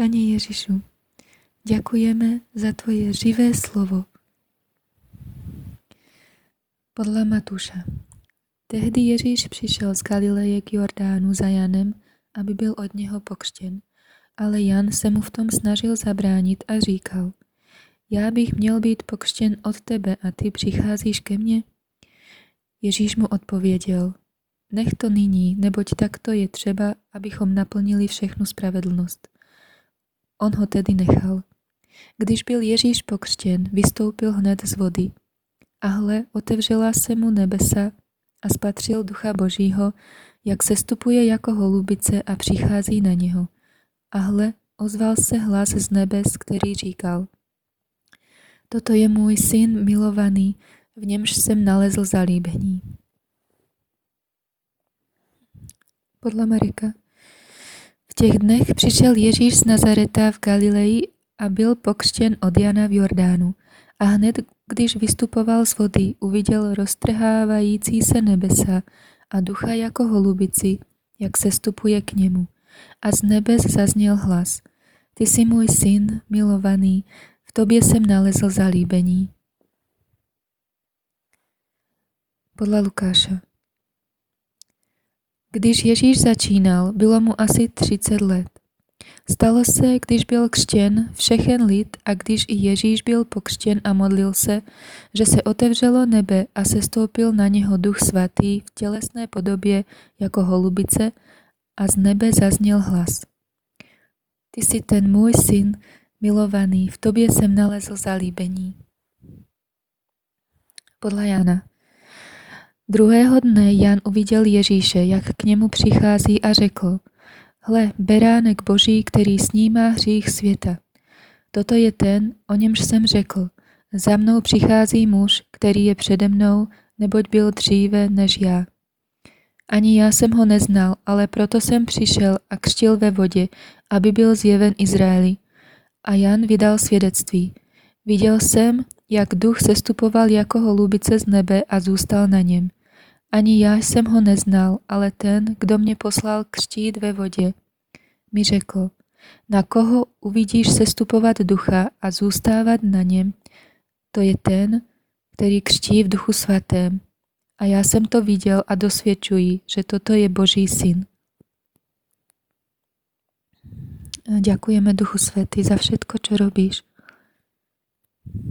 Pane Ježišu, ďakujeme za Tvoje živé slovo. Podľa Matúša. Tehdy Ježíš přišel z Galileje k Jordánu za Janem, aby byl od něho pokřtěn. Ale Jan se mu v tom snažil zabránit a říkal, já bych měl být pokřtěn od tebe a ty přicházíš ke mně? Ježíš mu odpověděl, nech to nyní, neboť takto je třeba, abychom naplnili všechnu spravedlnost. On ho tedy nechal. Když byl Ježíš pokřtěn, vystoupil hned z vody. A hle, otevřela se mu nebesa a spatřil ducha Božího, jak se stupuje jako holubice a přichází na něho. A hle, ozval se hlas z nebes, který říkal, Toto je můj syn milovaný, v němž jsem nalezl zalíbení. Podle Marika. Těch dnech přišel Ježíš z Nazareta v Galileji a byl pokřtěn od Jana v Jordánu. A hned, když vystupoval z vody, uviděl roztrhávající se nebesa a ducha jako holubici, jak se stupuje k němu. A z nebes zazněl hlas. Ty jsi můj syn, milovaný, v tobě jsem nalezl zalíbení. Podle Lukáša. Když Ježíš začínal, bylo mu asi 30 let. Stalo se, když byl křtěn všechen lid a když i Ježíš byl pokřtěn a modlil se, že se otevřelo nebe a se stoupil na něho duch svatý v tělesné podobě jako holubice a z nebe zazněl hlas. Ty jsi ten můj syn, milovaný, v tobě jsem nalezl zalíbení. Podle Jana. Druhého dne Jan uviděl Ježíše, jak k němu přichází a řekl, hle, beránek boží, který snímá hřích světa. Toto je ten, o němž jsem řekl, za mnou přichází muž, který je přede mnou, neboť byl dříve než já. Ani já jsem ho neznal, ale proto jsem přišel a křtil ve vodě, aby byl zjeven Izraeli. A Jan vydal svědectví. Viděl jsem, jak duch sestupoval jako holubice z nebe a zůstal na něm. Ani já jsem ho neznal, ale ten, kdo mě poslal křtít ve vodě, mi řekl, na koho uvidíš sestupovat ducha a zůstávat na něm, to je ten, který křtí v duchu svatém. A já jsem to viděl a dosvědčuji, že toto je Boží syn. Ďakujeme Duchu Svetý za všetko, čo robíš.